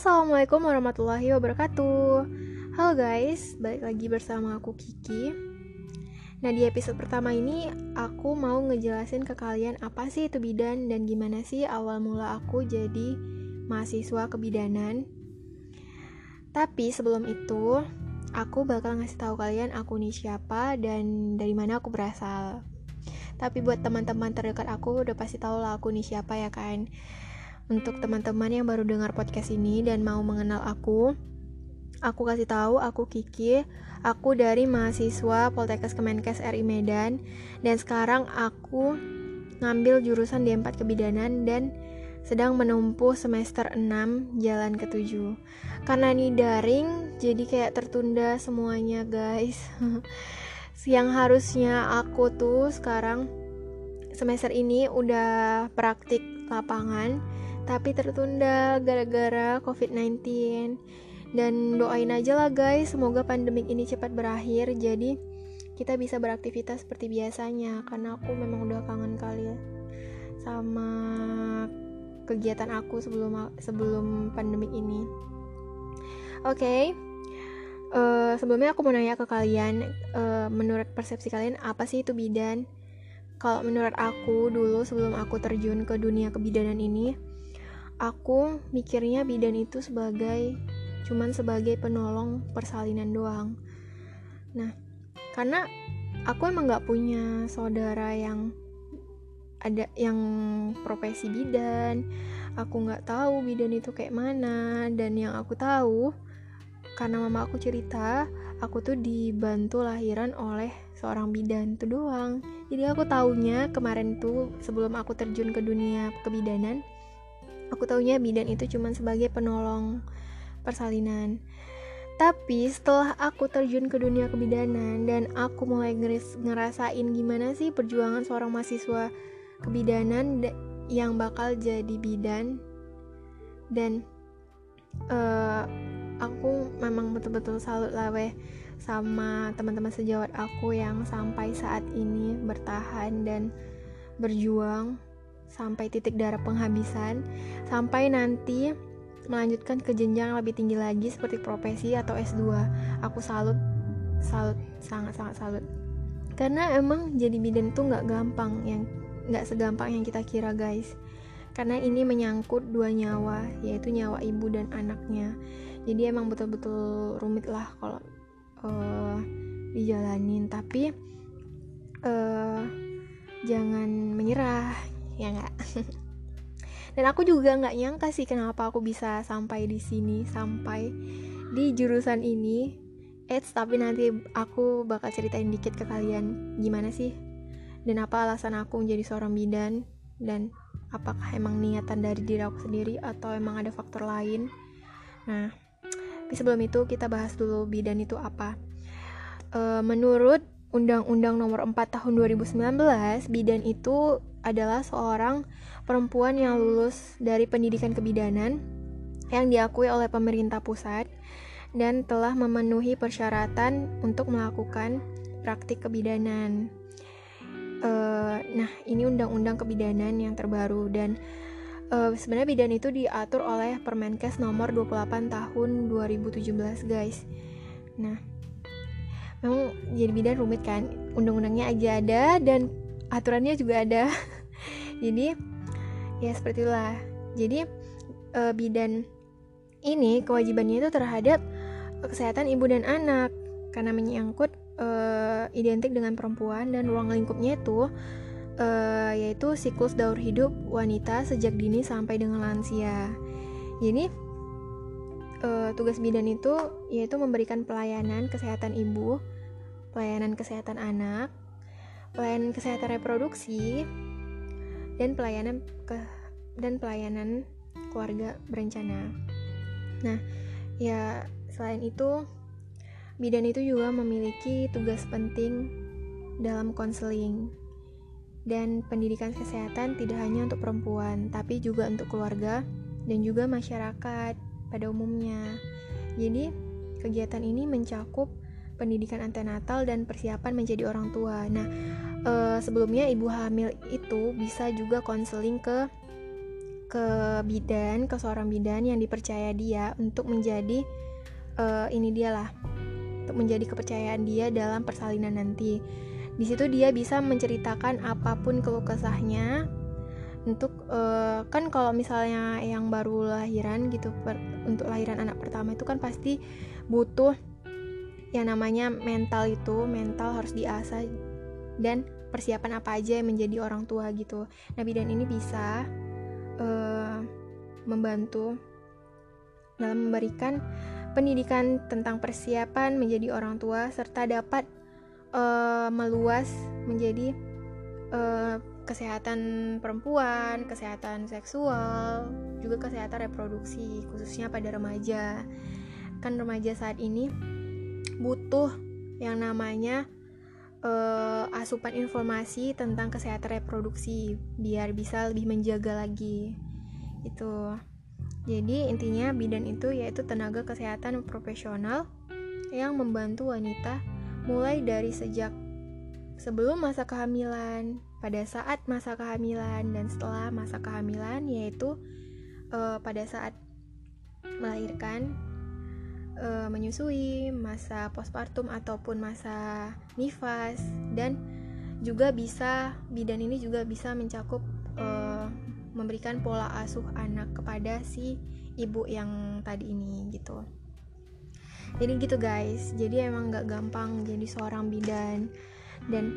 Assalamualaikum warahmatullahi wabarakatuh. Halo guys, balik lagi bersama aku Kiki. Nah di episode pertama ini aku mau ngejelasin ke kalian apa sih itu bidan dan gimana sih awal mula aku jadi mahasiswa kebidanan. Tapi sebelum itu aku bakal ngasih tahu kalian aku nih siapa dan dari mana aku berasal. Tapi buat teman-teman terdekat aku udah pasti tahu lah aku nih siapa ya kan untuk teman-teman yang baru dengar podcast ini dan mau mengenal aku, aku kasih tahu aku Kiki. Aku dari mahasiswa Poltekkes Kemenkes RI Medan dan sekarang aku ngambil jurusan D4 Kebidanan dan sedang menempuh semester 6 jalan ke-7. Karena ini daring, jadi kayak tertunda semuanya, guys. Yang harusnya aku tuh sekarang semester ini udah praktik lapangan tapi tertunda gara-gara COVID-19. Dan doain aja lah guys, semoga pandemik ini cepat berakhir jadi kita bisa beraktivitas seperti biasanya karena aku memang udah kangen kali ya sama kegiatan aku sebelum sebelum pandemik ini. Oke. Okay. Uh, eh, sebelumnya aku mau nanya ke kalian, uh, menurut persepsi kalian apa sih itu bidan? Kalau menurut aku dulu sebelum aku terjun ke dunia kebidanan ini, aku mikirnya bidan itu sebagai cuman sebagai penolong persalinan doang. Nah karena aku emang nggak punya saudara yang ada yang profesi bidan. Aku nggak tahu bidan itu kayak mana. Dan yang aku tahu karena mama aku cerita aku tuh dibantu lahiran oleh seorang bidan itu doang. Jadi aku taunya kemarin tuh sebelum aku terjun ke dunia kebidanan Aku taunya bidan itu cuma sebagai penolong persalinan. Tapi setelah aku terjun ke dunia kebidanan dan aku mulai ngerasain gimana sih perjuangan seorang mahasiswa kebidanan yang bakal jadi bidan dan uh, aku memang betul-betul salut lah weh sama teman-teman sejawat aku yang sampai saat ini bertahan dan berjuang sampai titik darah penghabisan sampai nanti melanjutkan ke jenjang lebih tinggi lagi seperti profesi atau S2 aku salut salut sangat sangat salut. Karena emang jadi bidan tuh nggak gampang yang nggak segampang yang kita kira guys. Karena ini menyangkut dua nyawa yaitu nyawa ibu dan anaknya. Jadi emang betul-betul rumit lah kalau uh, dijalanin. Tapi uh, jangan menyerah ya nggak? Dan aku juga nggak nyangka sih kenapa aku bisa sampai di sini sampai di jurusan ini. Eits, tapi nanti aku bakal ceritain dikit ke kalian gimana sih dan apa alasan aku menjadi seorang bidan dan apakah emang niatan dari diri aku sendiri atau emang ada faktor lain. Nah tapi sebelum itu kita bahas dulu bidan itu apa. E, menurut Undang-Undang Nomor 4 Tahun 2019, bidan itu adalah seorang perempuan yang lulus dari pendidikan kebidanan yang diakui oleh pemerintah pusat dan telah memenuhi persyaratan untuk melakukan praktik kebidanan. Uh, nah, ini undang-undang kebidanan yang terbaru dan uh, sebenarnya bidan itu diatur oleh Permenkes nomor 28 tahun 2017, guys. Nah, memang jadi bidan rumit kan undang-undangnya aja ada dan aturannya juga ada. Jadi ya seperti itulah. Jadi e, bidan ini kewajibannya itu terhadap kesehatan ibu dan anak. Karena menyangkut e, identik dengan perempuan dan ruang lingkupnya itu e, yaitu siklus daur hidup wanita sejak dini sampai dengan lansia. Jadi uh, tugas bidan itu yaitu memberikan pelayanan kesehatan ibu, pelayanan kesehatan anak, pelayanan kesehatan reproduksi, dan pelayanan ke dan pelayanan keluarga berencana. Nah, ya selain itu bidan itu juga memiliki tugas penting dalam konseling dan pendidikan kesehatan tidak hanya untuk perempuan, tapi juga untuk keluarga dan juga masyarakat pada umumnya. Jadi, kegiatan ini mencakup pendidikan antenatal dan persiapan menjadi orang tua. Nah, e, sebelumnya ibu hamil itu bisa juga konseling ke ke bidan ke seorang bidan yang dipercaya dia untuk menjadi uh, ini dia lah untuk menjadi kepercayaan dia dalam persalinan nanti di situ dia bisa menceritakan apa pun keluh kesahnya untuk uh, kan kalau misalnya yang baru lahiran gitu per, untuk lahiran anak pertama itu kan pasti butuh yang namanya mental itu mental harus diasah dan persiapan apa aja yang menjadi orang tua gitu nah bidan ini bisa uh, membantu dalam memberikan pendidikan tentang persiapan menjadi orang tua serta dapat uh, meluas menjadi uh, kesehatan perempuan, kesehatan seksual, juga kesehatan reproduksi, khususnya pada remaja. Kan remaja saat ini butuh yang namanya uh, asupan informasi tentang kesehatan reproduksi biar bisa lebih menjaga lagi. Itu. Jadi intinya bidan itu yaitu tenaga kesehatan profesional yang membantu wanita mulai dari sejak sebelum masa kehamilan, pada saat masa kehamilan dan setelah masa kehamilan yaitu uh, pada saat melahirkan, uh, menyusui, masa postpartum ataupun masa nifas dan juga bisa bidan ini juga bisa mencakup uh, memberikan pola asuh anak kepada si ibu yang tadi ini gitu. Jadi gitu guys, jadi emang gak gampang jadi seorang bidan dan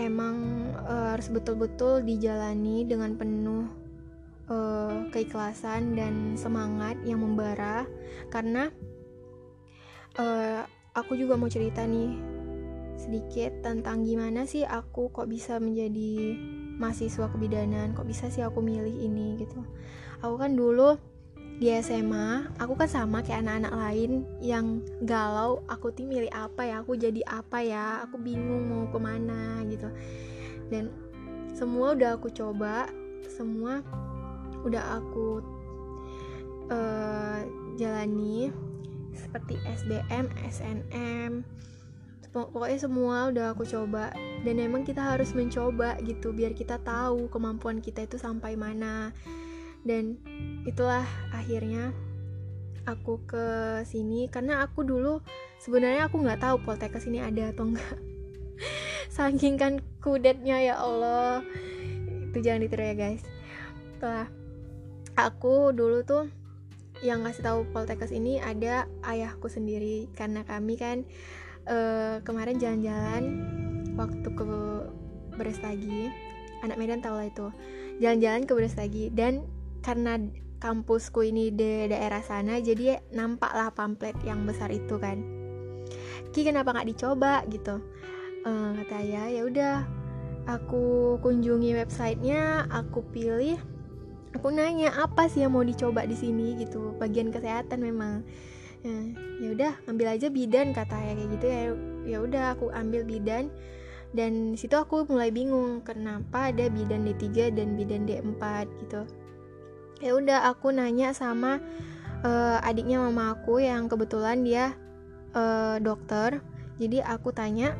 emang uh, harus betul-betul dijalani dengan penuh uh, keikhlasan dan semangat yang membara karena uh, aku juga mau cerita nih sedikit tentang gimana sih aku kok bisa menjadi mahasiswa kebidanan kok bisa sih aku milih ini gitu. Aku kan dulu di SMA aku kan sama kayak anak-anak lain yang galau aku tuh milih apa ya aku jadi apa ya aku bingung mau ke mana gitu. Dan semua udah aku coba semua udah aku uh, jalani seperti SBM, SNM pokoknya semua udah aku coba. Dan emang kita harus mencoba gitu biar kita tahu kemampuan kita itu sampai mana. Dan itulah akhirnya aku ke sini karena aku dulu sebenarnya aku nggak tahu Poltekkes ini ada atau enggak saking kan kudetnya ya Allah. Itu jangan ditiru ya guys. Setelah aku dulu tuh yang ngasih tahu Poltekkes ini ada ayahku sendiri. Karena kami kan uh, kemarin jalan-jalan waktu ke Berestagi anak Medan tahu lah itu. Jalan-jalan ke Berestagi dan karena kampusku ini di daerah sana jadi nampak lah pamflet yang besar itu kan. Ki kenapa nggak dicoba? gitu. Uh, kata ya ya udah aku kunjungi websitenya aku pilih aku nanya apa sih yang mau dicoba di sini? Gitu. Bagian kesehatan memang. Uh, ya udah ambil aja bidan kata ya kayak gitu ya. Ya udah aku ambil bidan. Dan situ aku mulai bingung kenapa ada bidan D3 dan bidan D4 gitu. Ya udah aku nanya sama uh, adiknya mama aku yang kebetulan dia uh, dokter. Jadi aku tanya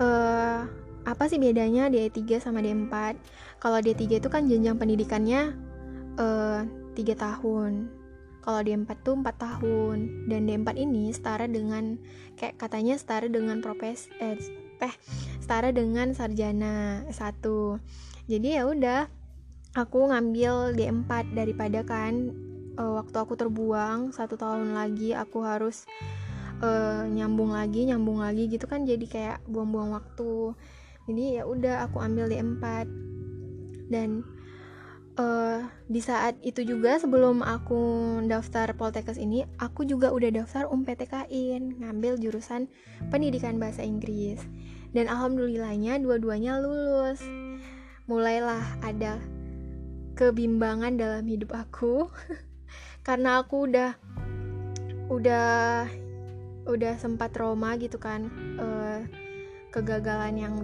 uh, apa sih bedanya D3 sama D4 kalau D3 itu kan jenjang pendidikannya uh, 3 tahun. Kalau D4 tuh 4 tahun. Dan D4 ini setara dengan kayak katanya setara dengan profes eh teh setara dengan sarjana S1 jadi ya udah aku ngambil D4 daripada kan uh, waktu aku terbuang satu tahun lagi aku harus uh, nyambung lagi nyambung lagi gitu kan. Jadi kayak buang-buang waktu. Jadi ya udah aku ambil D4 dan uh, di saat itu juga sebelum aku daftar Poltekkes ini aku juga udah daftar UMPTKIN ngambil jurusan pendidikan bahasa Inggris. Dan alhamdulillahnya dua-duanya lulus. Mulailah ada kebimbangan dalam hidup aku. Karena aku udah udah udah sempat trauma gitu kan uh, kegagalan yang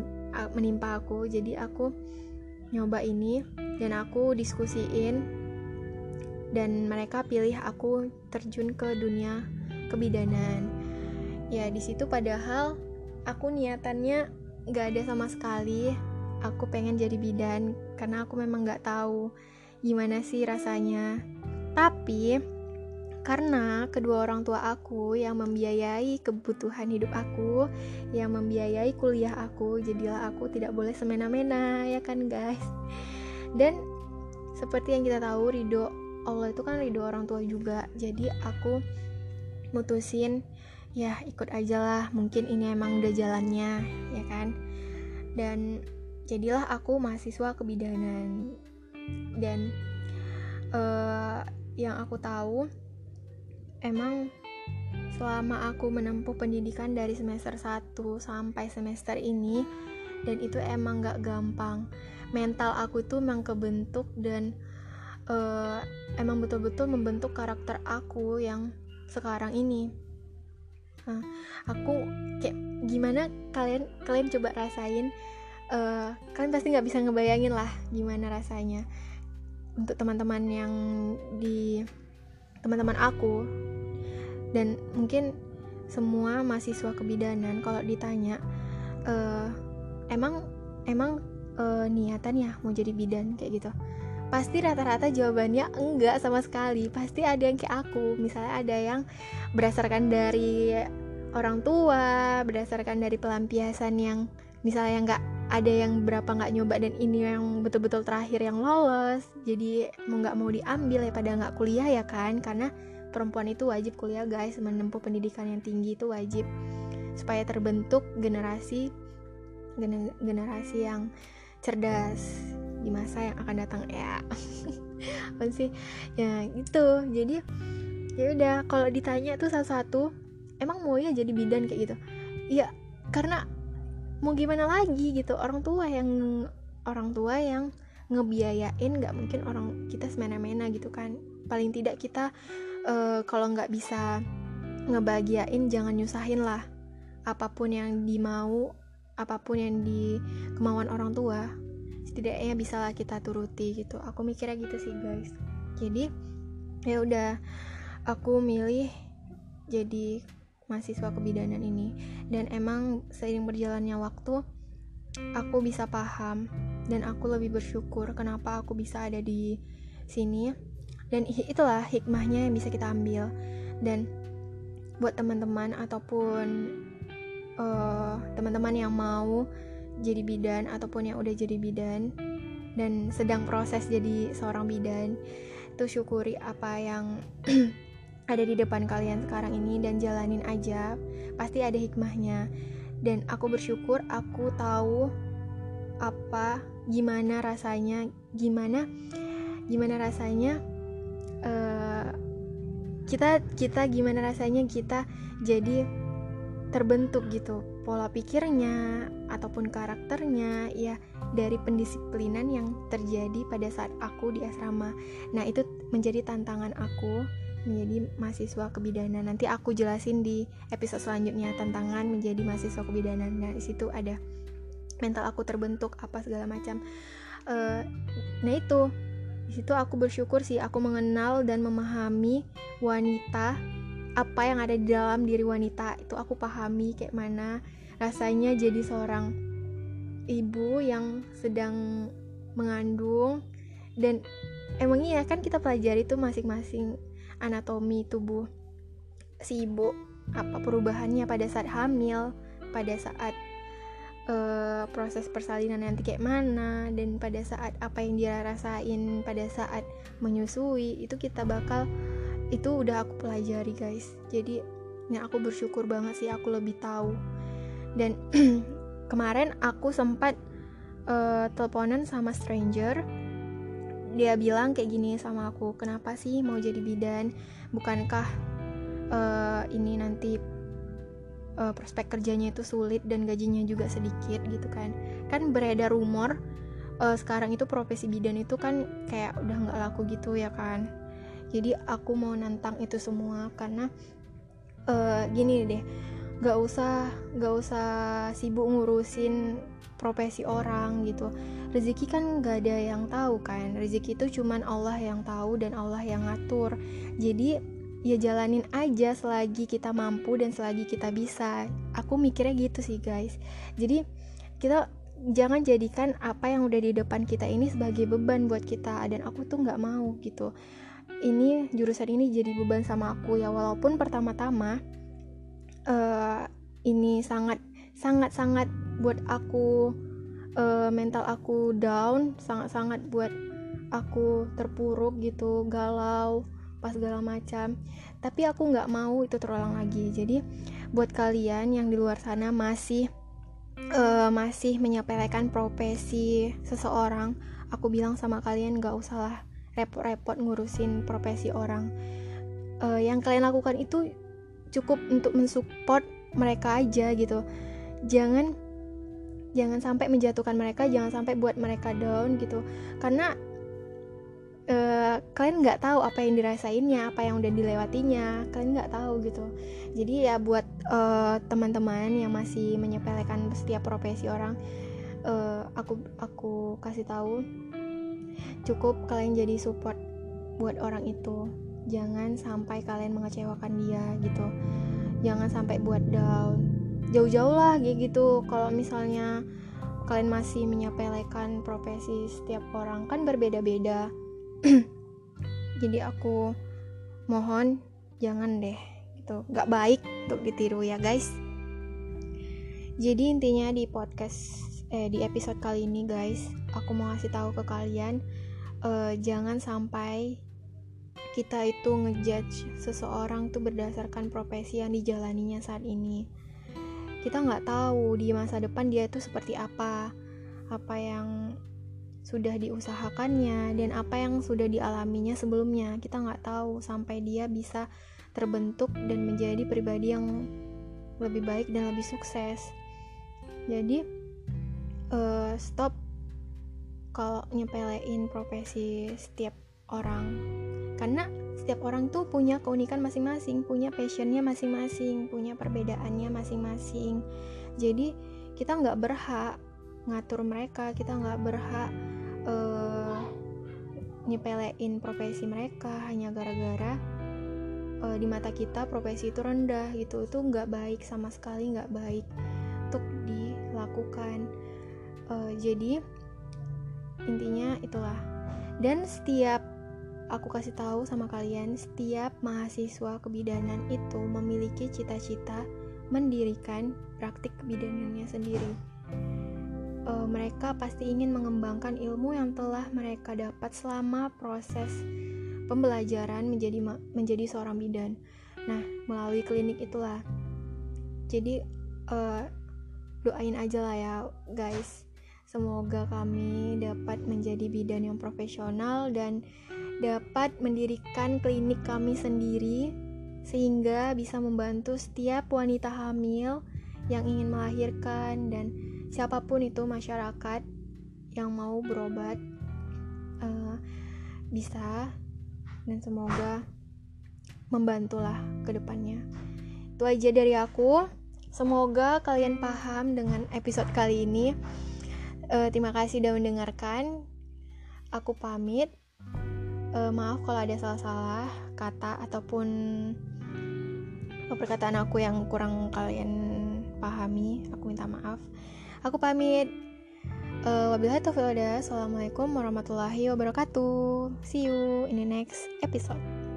menimpa aku. Jadi aku nyoba ini dan aku diskusiin dan mereka pilih aku terjun ke dunia kebidanan. Ya di situ padahal aku niatannya nggak ada sama sekali. Aku pengen jadi bidan karena aku memang nggak tahu gimana sih rasanya. Tapi karena kedua orang tua aku yang membiayai kebutuhan hidup aku, yang membiayai kuliah aku, jadilah aku tidak boleh semena-mena, ya kan guys? Dan seperti yang kita tahu, ridho Allah itu kan ridho orang tua juga. Jadi aku mutusin ya ikut aja lah, mungkin ini emang udah jalannya, ya kan? Dan jadilah aku mahasiswa kebidanan. Dan uh, yang aku tahu emang selama aku menempuh pendidikan dari semester 1 sampai semester ini dan itu emang gak gampang. Mental aku itu emang kebentuk dan uh, emang betul-betul membentuk karakter aku yang sekarang ini. Nah, aku kayak gimana kalian kalian coba rasain uh, kalian pasti nggak bisa ngebayangin lah gimana rasanya. Untuk teman-teman yang di teman-teman aku. Dan mungkin semua mahasiswa kebidanan kalau ditanya uh, emang emang uh, niatan ya mau jadi bidan kayak gitu. Pasti rata-rata jawabannya enggak sama sekali. Pasti ada yang kayak aku. Misalnya ada yang berdasarkan dari orang tua berdasarkan dari pelampiasan yang misalnya nggak ada yang berapa nggak nyoba dan ini yang betul-betul terakhir yang lolos. Jadi mau nggak mau diambil ya pada nggak kuliah ya kan? Karena perempuan itu wajib kuliah guys. Menempuh pendidikan yang tinggi itu wajib. Supaya terbentuk generasi generasi yang cerdas di masa yang akan datang ya. Apa sih? Ya gitu. Jadi ya udah. Kalau ditanya tuh satu-satu emang mau ya jadi bidan? Kayak gitu. Iya karena mau gimana lagi gitu. Orang tua yang orang tua yang ngebiayain nggak mungkin orang kita semena-mena gitu kan. Paling tidak kita uh, kalau nggak bisa ngebahagiain jangan nyusahin lah apa pun yang dimau apa pun yang di kemauan orang tua. Setidaknya bisa lah kita turuti gitu. Aku mikirnya gitu sih guys. Jadi ya udah aku milih jadi mahasiswa kebidanan ini. Dan emang seiring berjalannya waktu aku bisa paham dan aku lebih bersyukur kenapa aku bisa ada di sini. Dan itulah hikmahnya yang bisa kita ambil. Dan buat teman-teman ataupun uh, teman-teman yang mau jadi bidan ataupun yang udah jadi bidan dan sedang proses jadi seorang bidan itu syukuri apa yang ada di depan kalian sekarang ini dan jalanin aja pasti ada hikmahnya. Dan aku bersyukur aku tahu apa gimana rasanya gimana gimana rasanya uh, kita kita gimana rasanya kita jadi terbentuk gitu. Pola pikirnya ataupun karakternya ya dari pendisiplinan yang terjadi pada saat aku di asrama. Nah, itu menjadi tantangan aku menjadi mahasiswa kebidanan. Nanti aku jelasin di episode selanjutnya tantangan menjadi mahasiswa kebidanan. Nah, di situ ada mental aku terbentuk apa segala macam. Uh, nah itu di situ aku bersyukur sih aku mengenal dan memahami wanita apa yang ada di dalam diri wanita itu aku pahami kayak mana rasanya jadi seorang ibu yang sedang mengandung dan emang iya kan kita pelajari tuh masing-masing anatomi tubuh si ibu apa perubahannya pada saat hamil pada saat uh, proses persalinan nanti kayak mana dan pada saat apa yang dia rasain pada saat menyusui itu kita bakal itu udah aku pelajari guys. Jadi ini aku bersyukur banget sih aku lebih tahu. Dan kemarin aku sempat uh, teleponan sama stranger dia bilang kayak gini sama aku kenapa sih mau jadi bidan? Bukankah uh, ini nanti uh, prospek kerjanya itu sulit dan gajinya juga sedikit gitu kan. Kan beredar rumor uh, sekarang itu profesi bidan itu kan kayak udah nggak laku gitu ya kan. Jadi aku mau nantang itu semua karena uh, gini deh nggak usah nggak usah sibuk ngurusin profesi orang gitu. Rezeki kan nggak ada yang tahu kan. Rezeki itu cuman Allah yang tahu dan Allah yang ngatur. Jadi ya jalanin aja selagi kita mampu dan selagi kita bisa. Aku mikirnya gitu sih guys. Jadi kita jangan jadikan apa yang udah di depan kita ini sebagai beban buat kita. Dan aku tuh nggak mau gitu. Ini jurusan ini jadi beban sama aku ya. Walaupun pertama-tama uh, ini sangat sangat sangat buat aku uh, mental aku down sangat sangat buat aku terpuruk gitu galau pas segala macam. Tapi aku nggak mau itu terulang lagi. Jadi buat kalian yang di luar sana masih uh, masih menyepelekan profesi seseorang aku bilang sama kalian nggak usah lah repot-repot ngurusin profesi orang. Uh, yang kalian lakukan itu cukup untuk mensupport mereka aja gitu. Jangan jangan sampai menjatuhkan mereka jangan sampai buat mereka down gitu. Karena uh, kalian nggak tahu apa yang dirasainnya apa yang udah dilewatinya kalian nggak tahu gitu. Jadi ya buat uh, teman-teman yang masih menyepelekan setiap profesi orang uh, aku aku kasih tahu cukup kalian jadi support buat orang itu jangan sampai kalian mengecewakan dia gitu. Jangan sampai buat down. Jauh-jauh lah gitu. Kalau misalnya kalian masih menyepelekan profesi setiap orang kan berbeda-beda. Jadi aku mohon jangan deh gitu. Nggak baik untuk ditiru ya guys. Jadi intinya di podcast eh di episode kali ini guys aku mau ngasih tahu ke kalian uh, jangan sampai kita itu ngejudge seseorang tuh berdasarkan profesi yang dijalaninya saat ini. Kita nggak tahu di masa depan dia itu seperti apa apa yang sudah diusahakannya dan apa yang sudah dialaminya sebelumnya. Kita nggak tahu sampai dia bisa terbentuk dan menjadi pribadi yang lebih baik dan lebih sukses. Jadi uh, stop kalau nyepelein profesi setiap orang karena setiap orang tuh punya keunikan masing-masing punya passionnya masing-masing punya perbedaannya masing-masing. Jadi kita nggak berhak ngatur mereka kita nggak berhak uh, nyepelein profesi mereka hanya gara-gara uh, di mata kita profesi itu rendah gitu. Itu nggak baik sama sekali nggak baik untuk dilakukan. Uh, jadi intinya itulah. Dan setiap aku kasih tahu sama kalian setiap mahasiswa kebidanan itu memiliki cita-cita mendirikan praktik kebidanannya sendiri uh, mereka pasti ingin mengembangkan ilmu yang telah mereka dapat selama proses pembelajaran menjadi menjadi seorang bidan. Nah, melalui klinik itulah. Jadi uh, doain aja lah ya, guys. Semoga kami dapat menjadi bidan yang profesional dan dapat mendirikan klinik kami sendiri sehingga bisa membantu setiap wanita hamil yang ingin melahirkan dan siapa pun itu masyarakat yang mau berobat uh, bisa dan semoga membantulah ke depannya. Itu aja dari aku. Semoga kalian paham dengan episode kali ini. Uh, terima kasih sudah mendengarkan. Aku pamit. Uh, maaf kalau ada salah-salah kata ataupun perkataan aku yang kurang kalian pahami. Aku minta maaf. Aku pamit. Uh, wabillahi taufiq Assalamualaikum warahmatullahi wabarakatuh. See you in the next episode.